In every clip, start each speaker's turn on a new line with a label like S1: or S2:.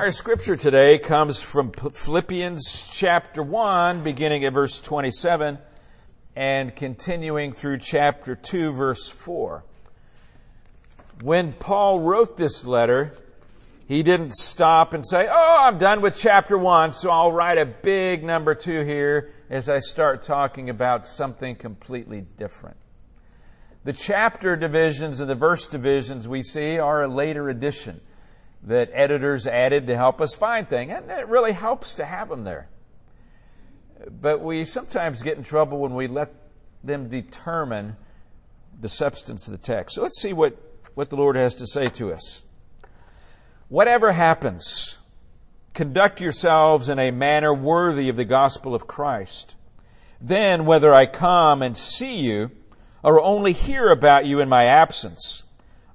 S1: Our scripture today comes from Philippians chapter 1, beginning at verse 27 and continuing through chapter 2, verse 4. When Paul wrote this letter, he didn't stop and say, Oh, I'm done with chapter 1, so I'll write a big number 2 here as I start talking about something completely different. The chapter divisions and the verse divisions we see are a later addition that editors added to help us find things, and it really helps to have them there. But we sometimes get in trouble when we let them determine the substance of the text. So let's see what, what the Lord has to say to us. Whatever happens, conduct yourselves in a manner worthy of the gospel of Christ. Then, whether I come and see you, or only hear about you in my absence,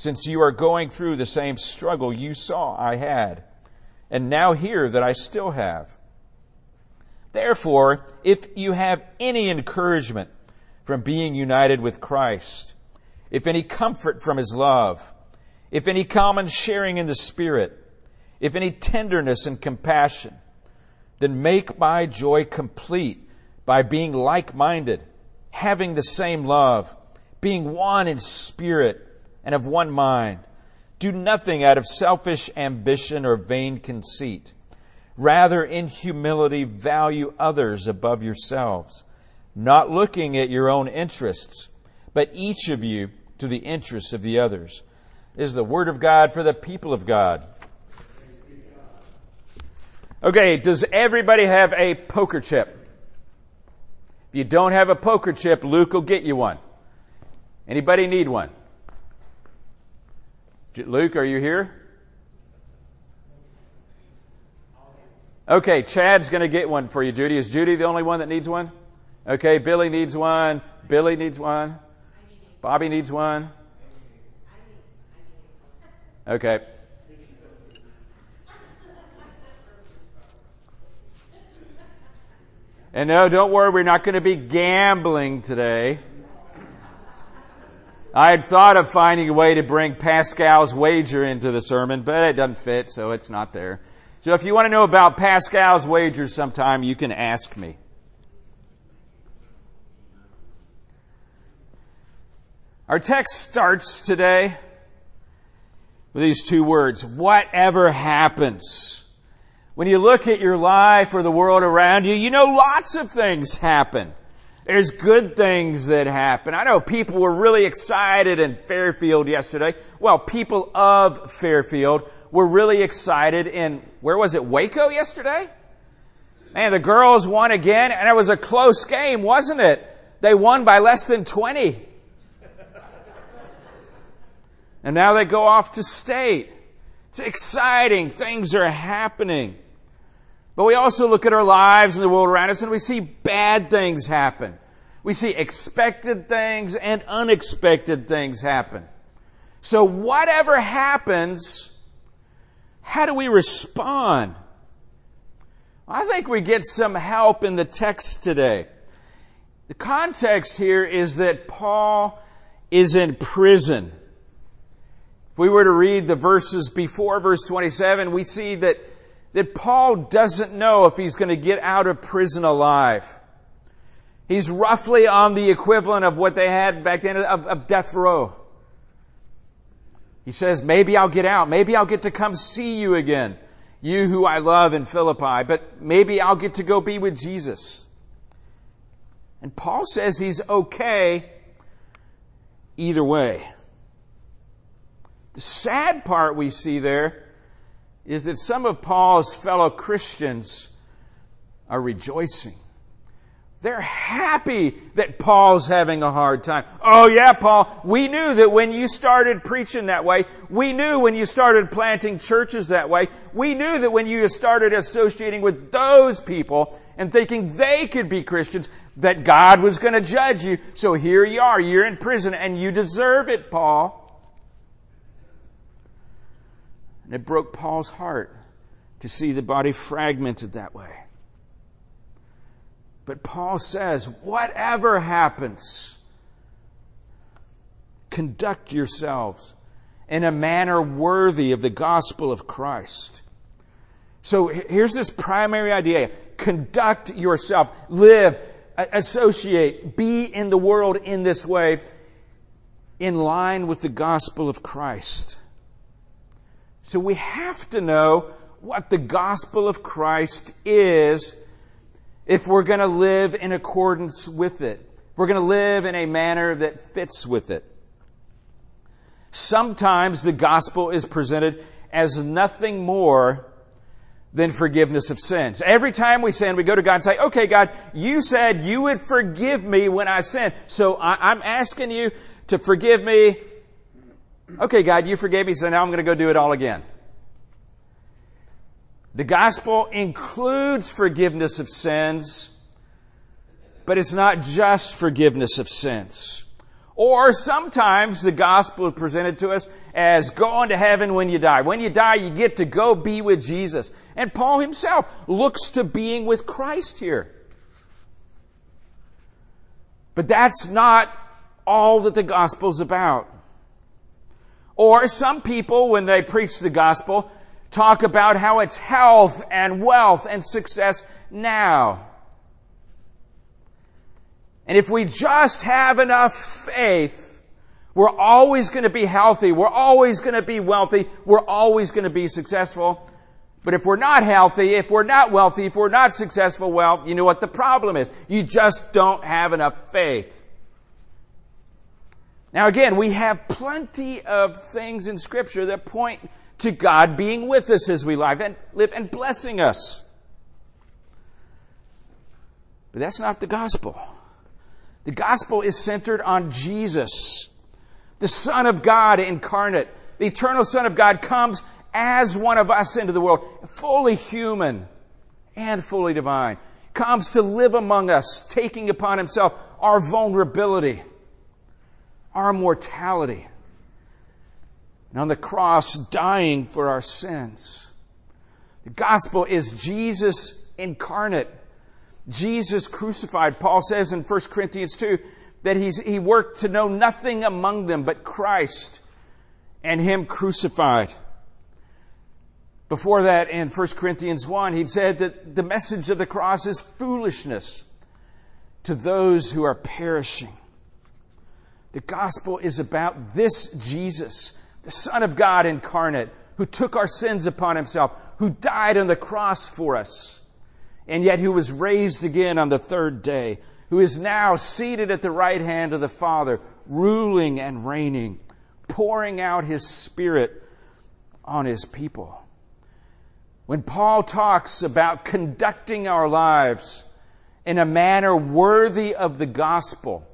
S1: since you are going through the same struggle you saw I had, and now hear that I still have. Therefore, if you have any encouragement from being united with Christ, if any comfort from his love, if any common sharing in the Spirit, if any tenderness and compassion, then make my joy complete by being like minded, having the same love, being one in spirit and of one mind. Do nothing out of selfish ambition or vain conceit. Rather, in humility, value others above yourselves, not looking at your own interests, but each of you to the interests of the others. This is the word of God for the people of God. Okay, does everybody have a poker chip? If you don't have a poker chip, Luke will get you one. Anybody need one? Luke, are you here? Okay, Chad's going to get one for you, Judy. Is Judy the only one that needs one? Okay, Billy needs one. Billy needs one. Bobby needs one. Okay. And no, don't worry, we're not going to be gambling today. I had thought of finding a way to bring Pascal's wager into the sermon, but it doesn't fit, so it's not there. So if you want to know about Pascal's wager sometime, you can ask me. Our text starts today with these two words, whatever happens. When you look at your life or the world around you, you know lots of things happen. There's good things that happen. I know people were really excited in Fairfield yesterday. Well, people of Fairfield were really excited in, where was it, Waco yesterday? Man, the girls won again, and it was a close game, wasn't it? They won by less than 20. And now they go off to state. It's exciting. Things are happening. But we also look at our lives and the world around us and we see bad things happen. We see expected things and unexpected things happen. So whatever happens, how do we respond? I think we get some help in the text today. The context here is that Paul is in prison. If we were to read the verses before verse 27, we see that that Paul doesn't know if he's going to get out of prison alive. He's roughly on the equivalent of what they had back then of, of death row. He says, maybe I'll get out. Maybe I'll get to come see you again. You who I love in Philippi, but maybe I'll get to go be with Jesus. And Paul says he's okay either way. The sad part we see there is that some of Paul's fellow Christians are rejoicing. They're happy that Paul's having a hard time. Oh yeah, Paul, we knew that when you started preaching that way, we knew when you started planting churches that way, we knew that when you started associating with those people and thinking they could be Christians, that God was going to judge you. So here you are, you're in prison and you deserve it, Paul. And it broke Paul's heart to see the body fragmented that way. But Paul says, whatever happens, conduct yourselves in a manner worthy of the gospel of Christ. So here's this primary idea. Conduct yourself. Live, associate, be in the world in this way in line with the gospel of Christ. So we have to know what the gospel of Christ is if we're going to live in accordance with it, if we're going to live in a manner that fits with it. Sometimes the gospel is presented as nothing more than forgiveness of sins. Every time we sin, we go to God and say, okay, God, you said you would forgive me when I sin. So I, am asking you to forgive me. Okay, God, you forgave me, so now I'm going to go do it all again. The gospel includes forgiveness of sins, but it's not just forgiveness of sins. Or sometimes the gospel is presented to us as going to heaven when you die. When you die, you get to go be with Jesus. And Paul himself looks to being with Christ here. But that's not all that the gospel's about. Or some people, when they preach the gospel, talk about how it's health and wealth and success now. And if we just have enough faith, we're always going to be healthy. We're always going to be wealthy. We're always going to be successful. But if we're not healthy, if we're not wealthy, if we're not successful, well, you know what the problem is. You just don't have enough faith. Now again, we have plenty of things in scripture that point to God being with us as we live and live and blessing us. But that's not the gospel. The gospel is centered on Jesus, the Son of God incarnate. The eternal Son of God comes as one of us into the world, fully human and fully divine. Comes to live among us, taking upon himself our vulnerability, our mortality and on the cross dying for our sins. The gospel is Jesus incarnate. Jesus crucified. Paul says in 1 Corinthians 2 that he worked to know nothing among them but Christ and Him crucified. Before that, in 1 Corinthians 1, he said that the message of the cross is foolishness to those who are perishing. The gospel is about this Jesus the Son of God incarnate, who took our sins upon himself, who died on the cross for us, and yet who was raised again on the third day, who is now seated at the right hand of the Father, ruling and reigning, pouring out his Spirit on his people. When Paul talks about conducting our lives in a manner worthy of the gospel,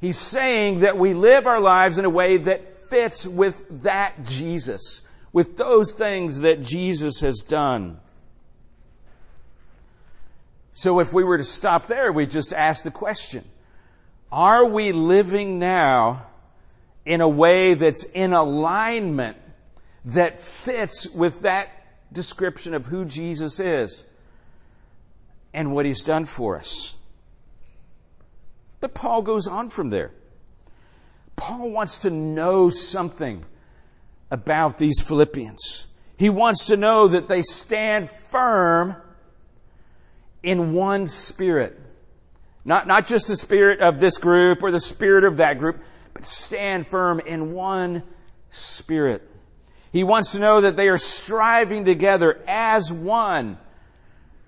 S1: he's saying that we live our lives in a way that fits with that Jesus, with those things that Jesus has done. So if we were to stop there, we just ask the question, are we living now in a way that's in alignment that fits with that description of who Jesus is and what he's done for us? But Paul goes on from there. Paul wants to know something about these Philippians. He wants to know that they stand firm in one spirit. Not, not just the spirit of this group or the spirit of that group, but stand firm in one spirit. He wants to know that they are striving together as one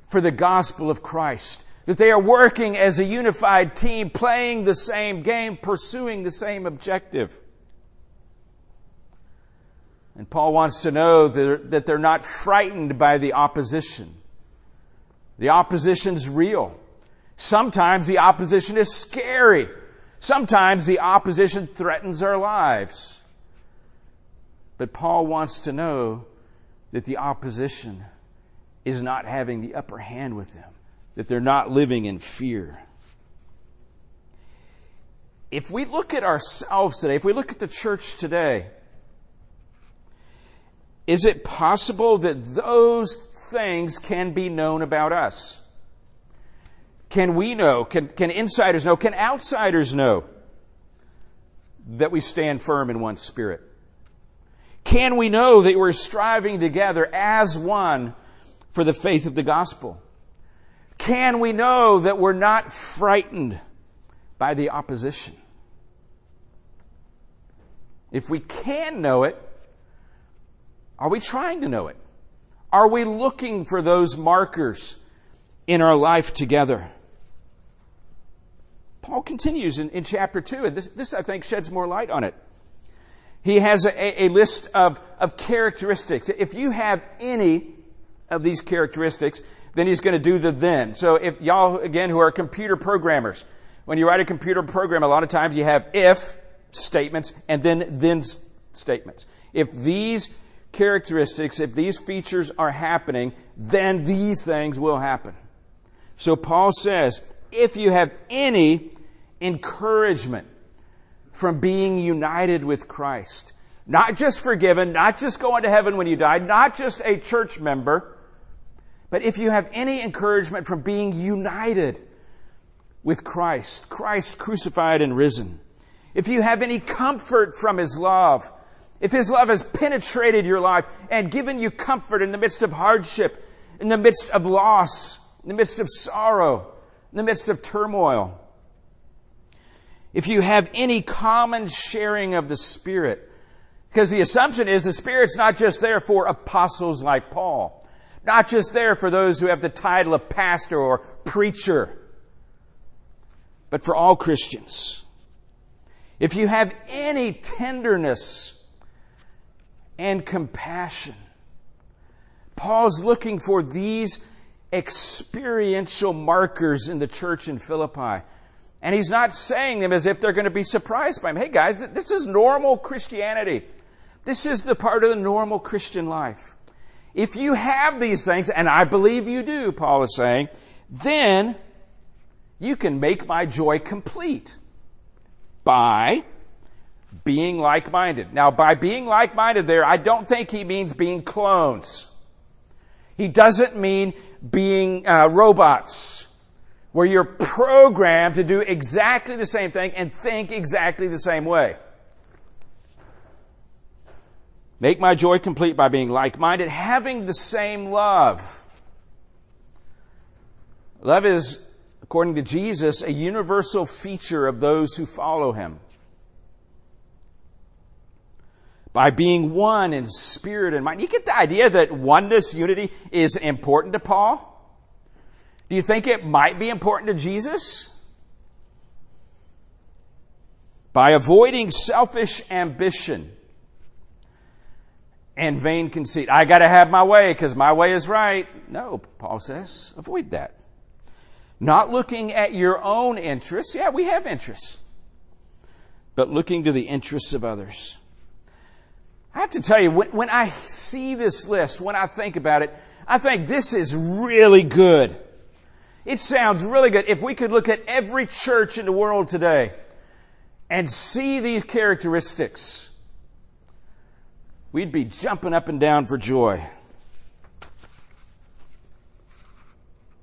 S1: for the gospel of Christ. That they are working as a unified team, playing the same game, pursuing the same objective. And Paul wants to know that they're not frightened by the opposition. The opposition's real. Sometimes the opposition is scary. Sometimes the opposition threatens our lives. But Paul wants to know that the opposition is not having the upper hand with them, that they're not living in fear. If we look at ourselves today, if we look at the church today, is it possible that those things can be known about us? Can we know? Can, can insiders know? Can outsiders know that we stand firm in one spirit? Can we know that we're striving together as one for the faith of the gospel? Can we know that we're not frightened by the opposition? If we can know it, are we trying to know it? Are we looking for those markers in our life together? Paul continues in, in chapter 2, and this, this, I think, sheds more light on it. He has a, a list of, of characteristics. If you have any of these characteristics, then he's going to do the then. So if y'all, again, who are computer programmers, when you write a computer program, a lot of times you have if statements and then then statements. If these characteristics, if these features are happening, then these things will happen. So Paul says, if you have any encouragement from being united with Christ, not just forgiven, not just going to heaven when you die, not just a church member, but if you have any encouragement from being united with Christ, Christ crucified and risen, if you have any comfort from His love, if His love has penetrated your life and given you comfort in the midst of hardship, in the midst of loss, in the midst of sorrow, in the midst of turmoil, if you have any common sharing of the Spirit, because the assumption is the Spirit's not just there for apostles like Paul, not just there for those who have the title of pastor or preacher, but for all Christians. If you have any tenderness and compassion. Paul's looking for these experiential markers in the church in Philippi. And he's not saying them as if they're going to be surprised by him. Hey guys, this is normal Christianity. This is the part of the normal Christian life. If you have these things, and I believe you do, Paul is saying, then you can make my joy complete by being like-minded. Now, by being like-minded there, I don't think he means being clones. He doesn't mean being uh, robots, where you're programmed to do exactly the same thing and think exactly the same way. Make my joy complete by being like-minded, having the same love. Love is, according to Jesus, a universal feature of those who follow him by being one in spirit and mind. You get the idea that oneness, unity is important to Paul? Do you think it might be important to Jesus? By avoiding selfish ambition and vain conceit. I gotta have my way because my way is right. No, Paul says, avoid that. Not looking at your own interests. Yeah, we have interests. But looking to the interests of others. I have to tell you, when, when I see this list, when I think about it, I think this is really good. It sounds really good. If we could look at every church in the world today and see these characteristics, we'd be jumping up and down for joy.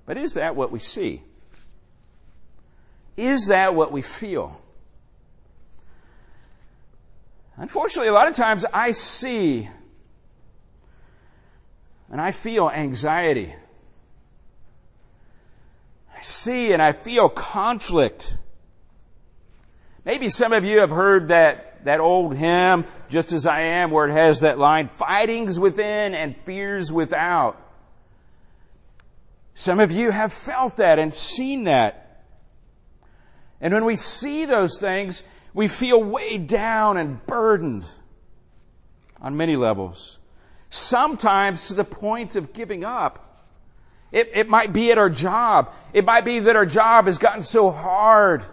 S1: But is that what we see? Is that what we feel? Unfortunately, a lot of times I see and I feel anxiety. I see and I feel conflict. Maybe some of you have heard that, that old hymn, Just as I Am, where it has that line, fightings within and fears without. Some of you have felt that and seen that. And when we see those things, we feel weighed down and burdened on many levels. Sometimes to the point of giving up It, it might be at our job. It might be that our job has gotten so hard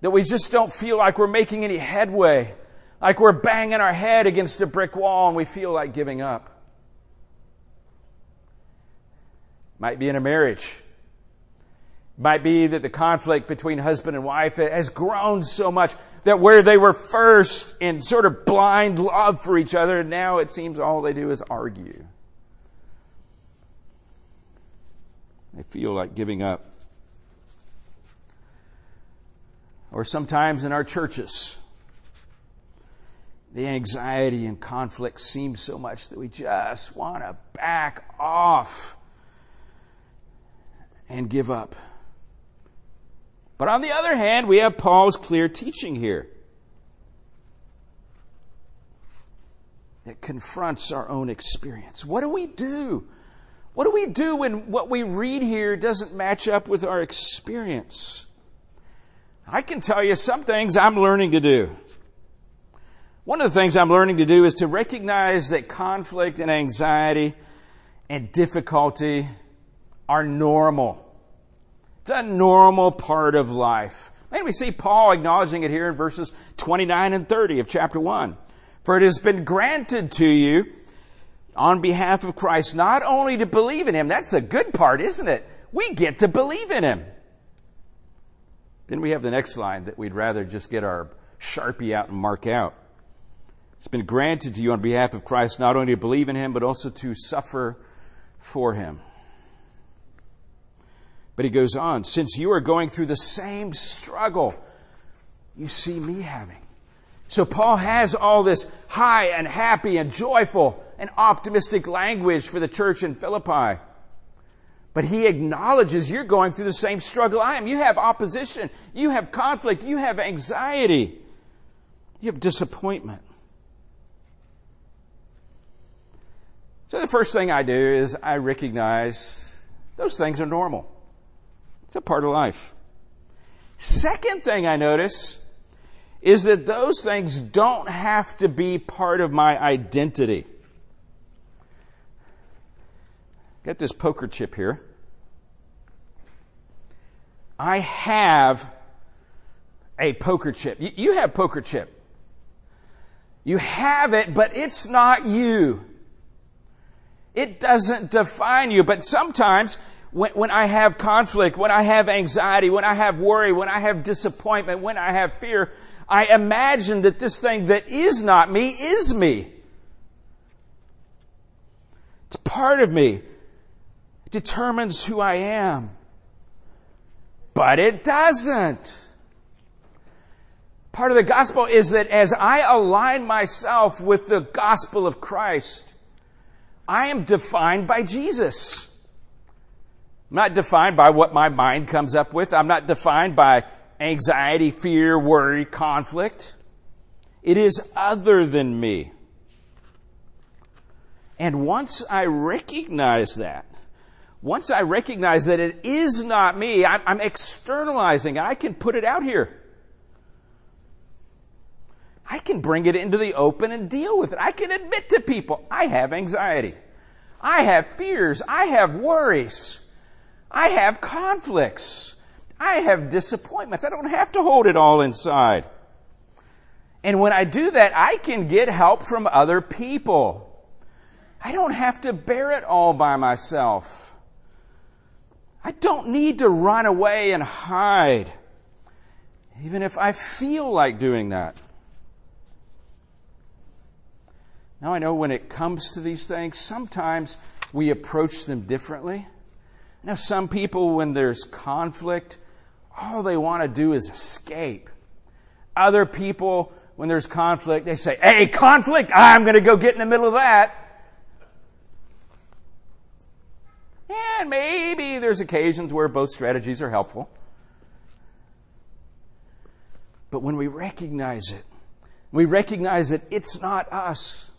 S1: that we just don't feel like we're making any headway, like we're banging our head against a brick wall and we feel like giving up. Might be in a marriage. Might be that the conflict between husband and wife has grown so much that where they were first in sort of blind love for each other, now it seems all they do is argue. They feel like giving up. Or sometimes in our churches, the anxiety and conflict seem so much that we just want to back off and give up. But on the other hand, we have Paul's clear teaching here that confronts our own experience. What do we do? What do we do when what we read here doesn't match up with our experience? I can tell you some things I'm learning to do. One of the things I'm learning to do is to recognize that conflict and anxiety and difficulty are normal. It's a normal part of life. And we see Paul acknowledging it here in verses 29 and 30 of chapter 1. For it has been granted to you on behalf of Christ not only to believe in Him, that's the good part, isn't it? We get to believe in Him. Then we have the next line that we'd rather just get our Sharpie out and mark out. It's been granted to you on behalf of Christ not only to believe in Him, but also to suffer for Him. But he goes on, since you are going through the same struggle you see me having. So Paul has all this high and happy and joyful and optimistic language for the church in Philippi. But he acknowledges you're going through the same struggle I am. You have opposition. You have conflict. You have anxiety. You have disappointment. So the first thing I do is I recognize those things are normal. It's a part of life. Second thing I notice is that those things don't have to be part of my identity. Got this poker chip here. I have a poker chip. You have poker chip. You have it, but it's not you. It doesn't define you, but sometimes when, when I have conflict, when I have anxiety, when I have worry, when I have disappointment, when I have fear, I imagine that this thing that is not me is me. It's part of me. Determines who I am. But it doesn't. Part of the gospel is that as I align myself with the gospel of Christ, I am defined by Jesus. I'm not defined by what my mind comes up with. I'm not defined by anxiety, fear, worry, conflict. It is other than me. And once I recognize that, once I recognize that it is not me, I'm, externalizing. I can put it out here. I can bring it into the open and deal with it. I can admit to people, I have anxiety. I have fears. I have worries. I have conflicts. I have disappointments. I don't have to hold it all inside. And when I do that, I can get help from other people. I don't have to bear it all by myself. I don't need to run away and hide, even if I feel like doing that. Now I know when it comes to these things, sometimes we approach them differently. Now, some people, when there's conflict, all they want to do is escape. Other people, when there's conflict, they say, Hey, conflict, I'm going to go get in the middle of that. And maybe there's occasions where both strategies are helpful. But when we recognize it, we recognize that it's not us,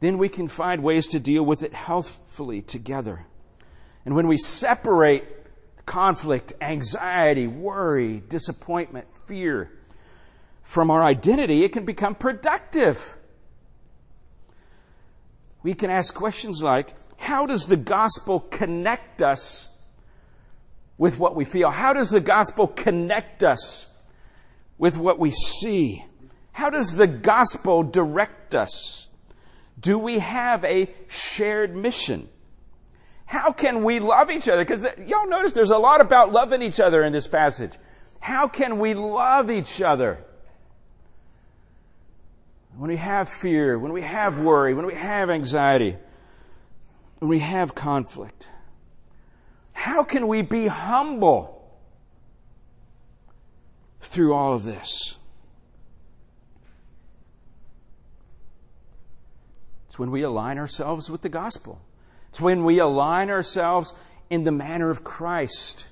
S1: then we can find ways to deal with it healthfully together. And when we separate conflict, anxiety, worry, disappointment, fear from our identity, it can become productive. We can ask questions like, how does the gospel connect us with what we feel? How does the gospel connect us with what we see? How does the gospel direct us? Do we have a shared mission? How can we love each other? Because uh, y'all notice there's a lot about loving each other in this passage. How can we love each other? When we have fear, when we have worry, when we have anxiety, when we have conflict, how can we be humble through all of this? It's when we align ourselves with the gospel. It's when we align ourselves in the manner of Christ.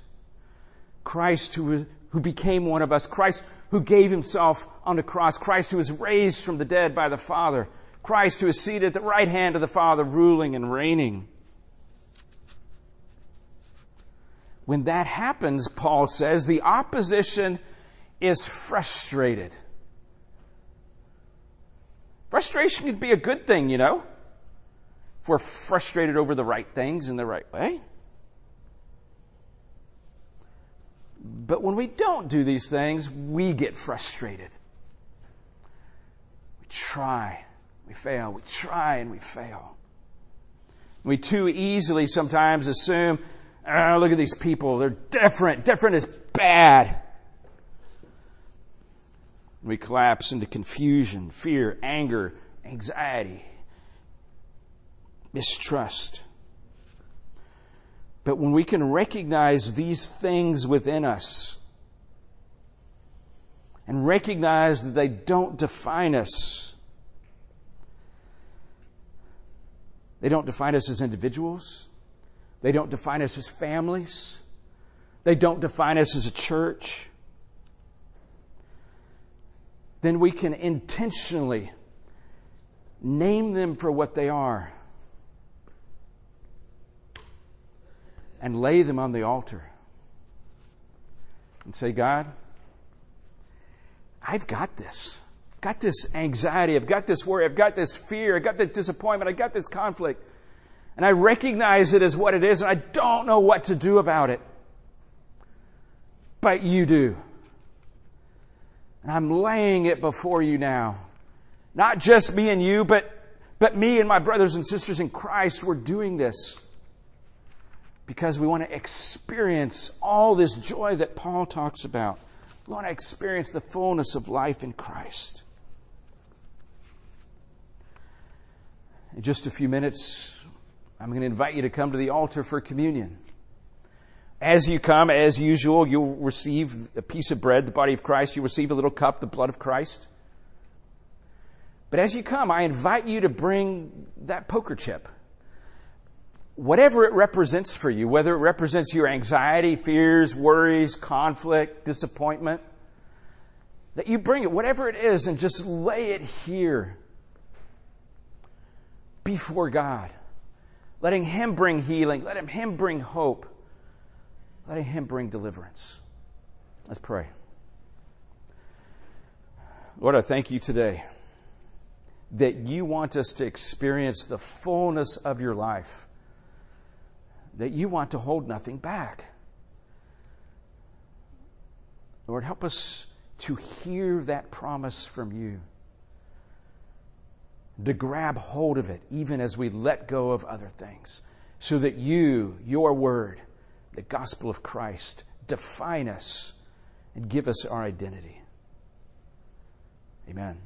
S1: Christ who, who became one of us. Christ who gave himself on the cross. Christ who was raised from the dead by the Father. Christ who is seated at the right hand of the Father, ruling and reigning. When that happens, Paul says, the opposition is frustrated. Frustration could be a good thing, you know, if we're frustrated over the right things in the right way. But when we don't do these things, we get frustrated. We try, we fail. We try and we fail. We too easily sometimes assume, oh, look at these people. They're different. Different is bad. We collapse into confusion, fear, anger, anxiety, mistrust. But when we can recognize these things within us and recognize that they don't define us, they don't define us as individuals, they don't define us as families, they don't define us as a church, then we can intentionally name them for what they are and lay them on the altar and say, God, I've got this. I've got this anxiety. I've got this worry. I've got this fear. I've got this disappointment. I've got this conflict. And I recognize it as what it is, and I don't know what to do about it. But you do. And I'm laying it before you now. Not just me and you, but, but me and my brothers and sisters in Christ. We're doing this because we want to experience all this joy that Paul talks about. We want to experience the fullness of life in Christ. In just a few minutes, I'm going to invite you to come to the altar for communion. As you come, as usual, you'll receive a piece of bread, the body of Christ. You'll receive a little cup, the blood of Christ. But as you come, I invite you to bring that poker chip whatever it represents for you, whether it represents your anxiety, fears, worries, conflict, disappointment, that you bring it, whatever it is, and just lay it here before God. Letting Him bring healing, letting Him bring hope, letting Him bring deliverance. Let's pray. Lord, I thank you today that you want us to experience the fullness of your life that you want to hold nothing back. Lord, help us to hear that promise from you, to grab hold of it, even as we let go of other things, so that you, your word, the gospel of Christ, define us and give us our identity. Amen.